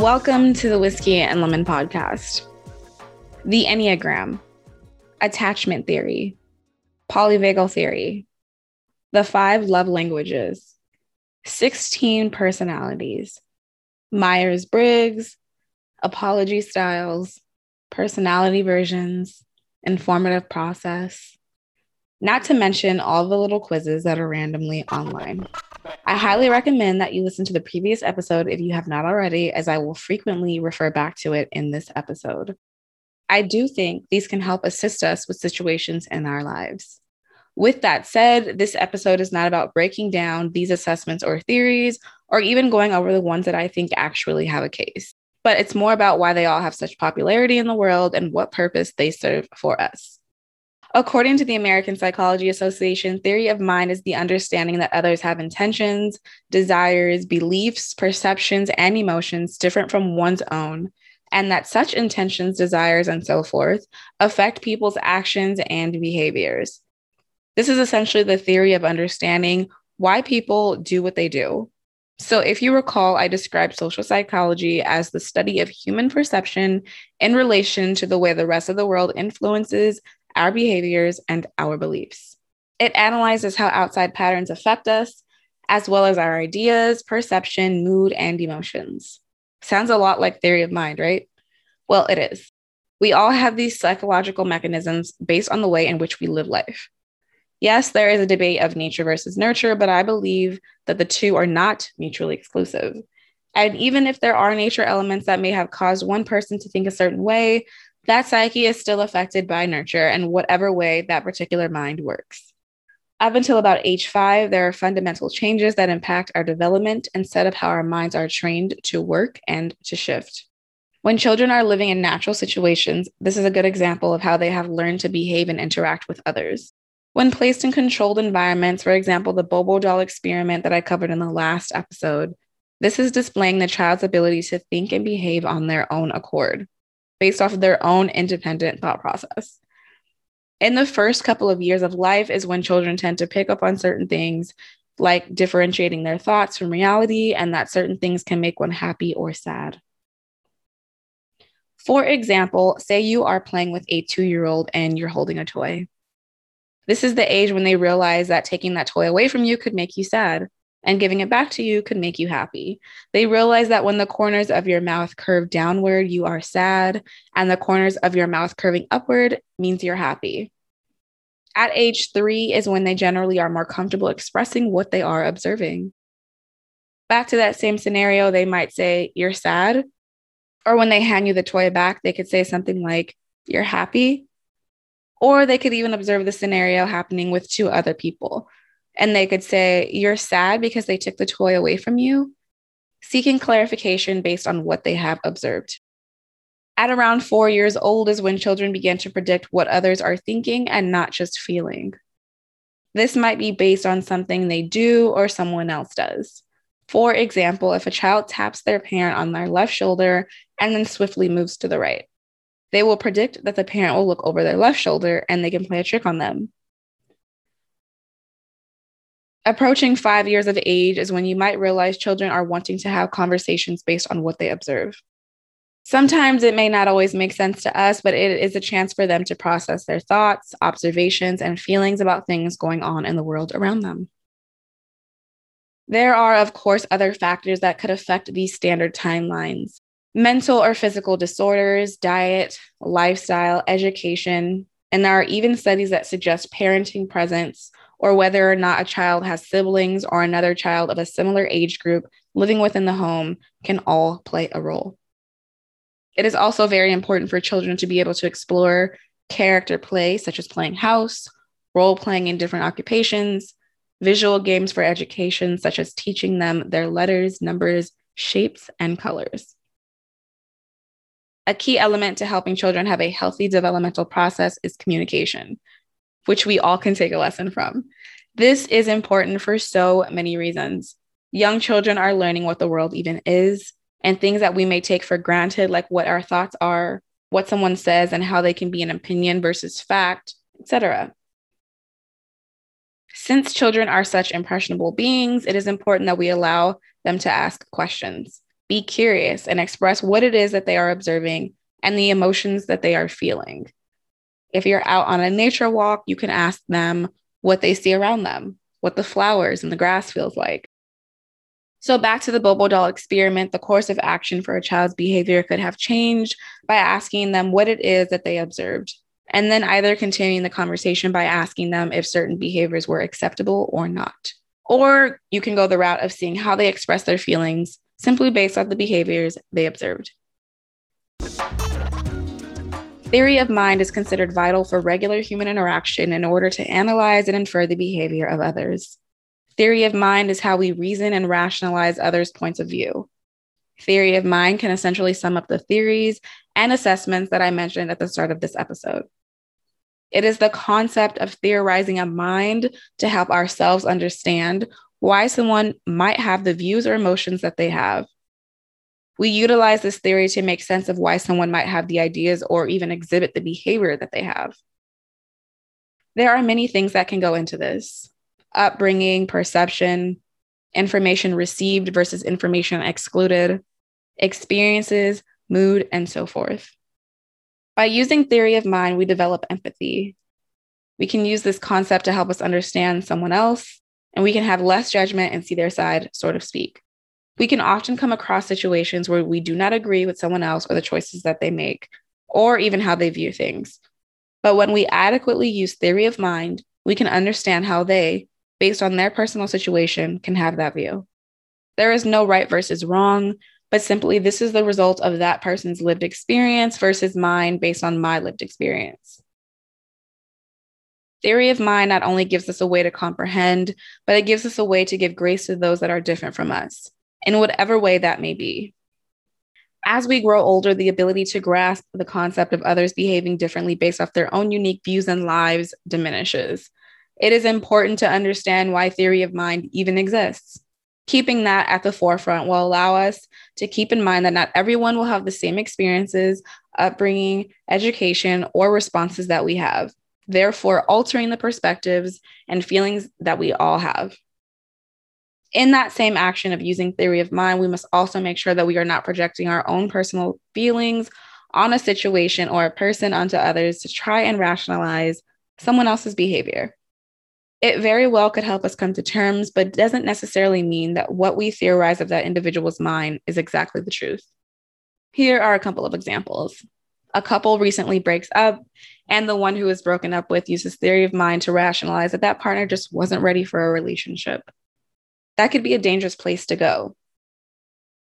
Welcome to the Whiskey and Lemon podcast. The Enneagram, attachment theory, polyvagal theory, the five love languages, 16 personalities, Myers Briggs, apology styles, personality versions, informative process, not to mention all the little quizzes that are randomly online. I highly recommend that you listen to the previous episode if you have not already, as I will frequently refer back to it in this episode. I do think these can help assist us with situations in our lives. With that said, this episode is not about breaking down these assessments or theories, or even going over the ones that I think actually have a case, but it's more about why they all have such popularity in the world and what purpose they serve for us. According to the American Psychology Association, theory of mind is the understanding that others have intentions, desires, beliefs, perceptions, and emotions different from one's own, and that such intentions, desires, and so forth affect people's actions and behaviors. This is essentially the theory of understanding why people do what they do. So, if you recall, I described social psychology as the study of human perception in relation to the way the rest of the world influences our behaviors, and our beliefs. It analyzes how outside patterns affect us, as well as our ideas, perception, mood, and emotions. Sounds a lot like theory of mind, right? Well, it is. We all have these psychological mechanisms based on the way in which we live life. Yes, there is a debate of nature versus nurture, but I believe that the two are not mutually exclusive. And even if there are nature elements that may have caused one person to think a certain way, that psyche is still affected by nurture and whatever way that particular mind works. Up until about age five, there are fundamental changes that impact our development and set up how our minds are trained to work and to shift. When children are living in natural situations, this is a good example of how they have learned to behave and interact with others. When placed in controlled environments, for example, the Bobo doll experiment that I covered in the last episode, this is displaying the child's ability to think and behave on their own accord based off of their own independent thought process. In the first couple of years of life is when children tend to pick up on certain things, like differentiating their thoughts from reality, and that certain things can make one happy or sad. For example, say you are playing with a two year old and you're holding a toy. This is the age when they realize that taking that toy away from you could make you sad and giving it back to you could make you happy. They realize that when the corners of your mouth curve downward, you are sad, and the corners of your mouth curving upward means you're happy. At age three is when they generally are more comfortable expressing what they are observing. Back to that same scenario, they might say, You're sad. Or when they hand you the toy back, they could say something like, You're happy. Or they could even observe the scenario happening with two other people and they could say, You're sad because they took the toy away from you, seeking clarification based on what they have observed. At around four years old is when children begin to predict what others are thinking and not just feeling. This might be based on something they do or someone else does. For example, if a child taps their parent on their left shoulder and then swiftly moves to the right, they will predict that the parent will look over their left shoulder and they can play a trick on them. Approaching five years of age is when you might realize children are wanting to have conversations based on what they observe. Sometimes it may not always make sense to us, but it is a chance for them to process their thoughts, observations, and feelings about things going on in the world around them. There are, of course, other factors that could affect these standard timelines mental or physical disorders, diet, lifestyle, education, and there are even studies that suggest parenting presence or whether or not a child has siblings or another child of a similar age group living within the home can all play a role. It is also very important for children to be able to explore character play, such as playing house, role playing in different occupations, visual games for education, such as teaching them their letters, numbers, shapes, and colors. A key element to helping children have a healthy developmental process is communication, which we all can take a lesson from. This is important for so many reasons. Young children are learning what the world even is and things that we may take for granted, like what our thoughts are, what someone says, and how they can be an opinion versus fact, etc. Since children are such impressionable beings, it is important that we allow them to ask questions. be curious and express what it is that they are observing and the emotions that they are feeling. If you're out on a nature walk, you can ask them what they see around them, what the flowers and the grass feels like. So, back to the Bobo doll experiment, the course of action for a child's behavior could have changed by asking them what it is that they observed, and then either continuing the conversation by asking them if certain behaviors were acceptable or not. Or you can go the route of seeing how they express their feelings simply based on the behaviors they observed. Theory of mind is considered vital for regular human interaction in order to analyze and infer the behavior of others. Theory of mind is how we reason and rationalize others' points of view. Theory of mind can essentially sum up the theories and assessments that I mentioned at the start of this episode. It is the concept of theorizing a mind to help ourselves understand why someone might have the views or emotions that they have we utilize this theory to make sense of why someone might have the ideas or even exhibit the behavior that they have. There are many things that can go into this upbringing, perception, information received versus information excluded, experiences, mood, and so forth. By using theory of mind, we develop empathy. We can use this concept to help us understand someone else, and we can have less judgment and see their side, sort of speak. We can often come across situations where we do not agree with someone else or the choices that they make, or even how they view things. But when we adequately use theory of mind, we can understand how they, based on their personal situation, can have that view. There is no right versus wrong, but simply this is the result of that person's lived experience versus mine based on my lived experience. Theory of mind not only gives us a way to comprehend, but it gives us a way to give grace to those that are different from us in whatever way that may be. As we grow older, the ability to grasp the concept of others behaving differently based off their own unique views and lives diminishes. It is important to understand why theory of mind even exists. Keeping that at the forefront will allow us to keep in mind that not everyone will have the same experiences, upbringing, education, or responses that we have, therefore, altering the perspectives and feelings that we all have in that same action of using theory of mind, we must also make sure that we are not projecting our own personal feelings on a situation or a person onto others to try and rationalize someone else's behavior. It very well could help us come to terms, but doesn't necessarily mean that what we theorize of that individual's mind is exactly the truth. Here are a couple of examples. A couple recently breaks up, and the one who is broken up with uses theory of mind to rationalize that that partner just wasn't ready for a relationship that could be a dangerous place to go.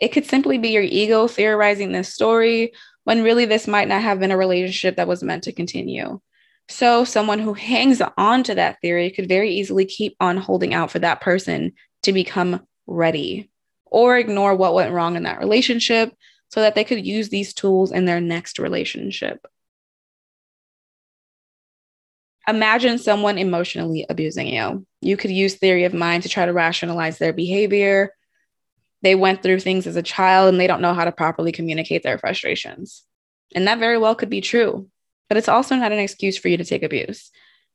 It could simply be your ego theorizing this story when really this might not have been a relationship that was meant to continue. So, someone who hangs on to that theory could very easily keep on holding out for that person to become ready or ignore what went wrong in that relationship so that they could use these tools in their next relationship. Imagine someone emotionally abusing you. You could use theory of mind to try to rationalize their behavior. They went through things as a child and they don't know how to properly communicate their frustrations. And that very well could be true, but it's also not an excuse for you to take abuse.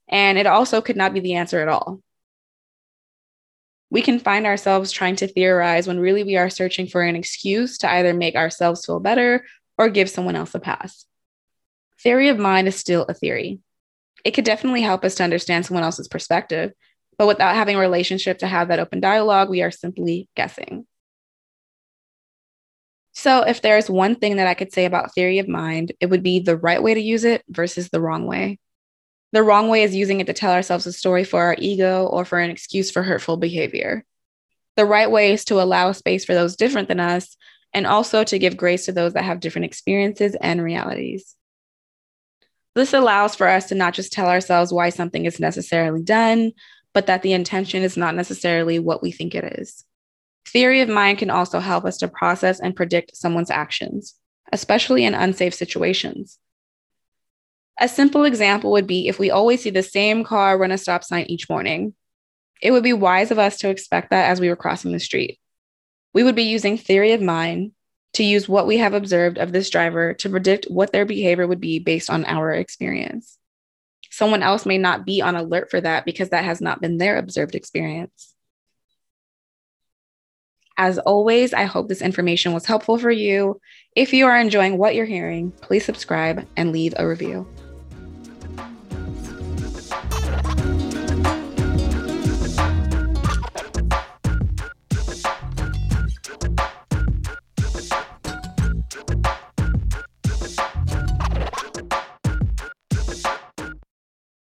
And it also could not be the answer at all. We can find ourselves trying to theorize when really we are searching for an excuse to either make ourselves feel better or give someone else a pass. Theory of mind is still a theory it could definitely help us to understand someone else's perspective. But without having a relationship to have that open dialogue, we are simply guessing. So, if there's one thing that I could say about theory of mind, it would be the right way to use it versus the wrong way. The wrong way is using it to tell ourselves a story for our ego or for an excuse for hurtful behavior. The right way is to allow space for those different than us and also to give grace to those that have different experiences and realities. This allows for us to not just tell ourselves why something is necessarily done, but that the intention is not necessarily what we think it is. Theory of mind can also help us to process and predict someone's actions, especially in unsafe situations. A simple example would be if we always see the same car run a stop sign each morning. It would be wise of us to expect that as we were crossing the street. We would be using theory of mind to use what we have observed of this driver to predict what their behavior would be based on our experience. Someone else may not be on alert for that because that has not been their observed experience. As always, I hope this information was helpful for you. If you are enjoying what you're hearing, please subscribe and leave a review.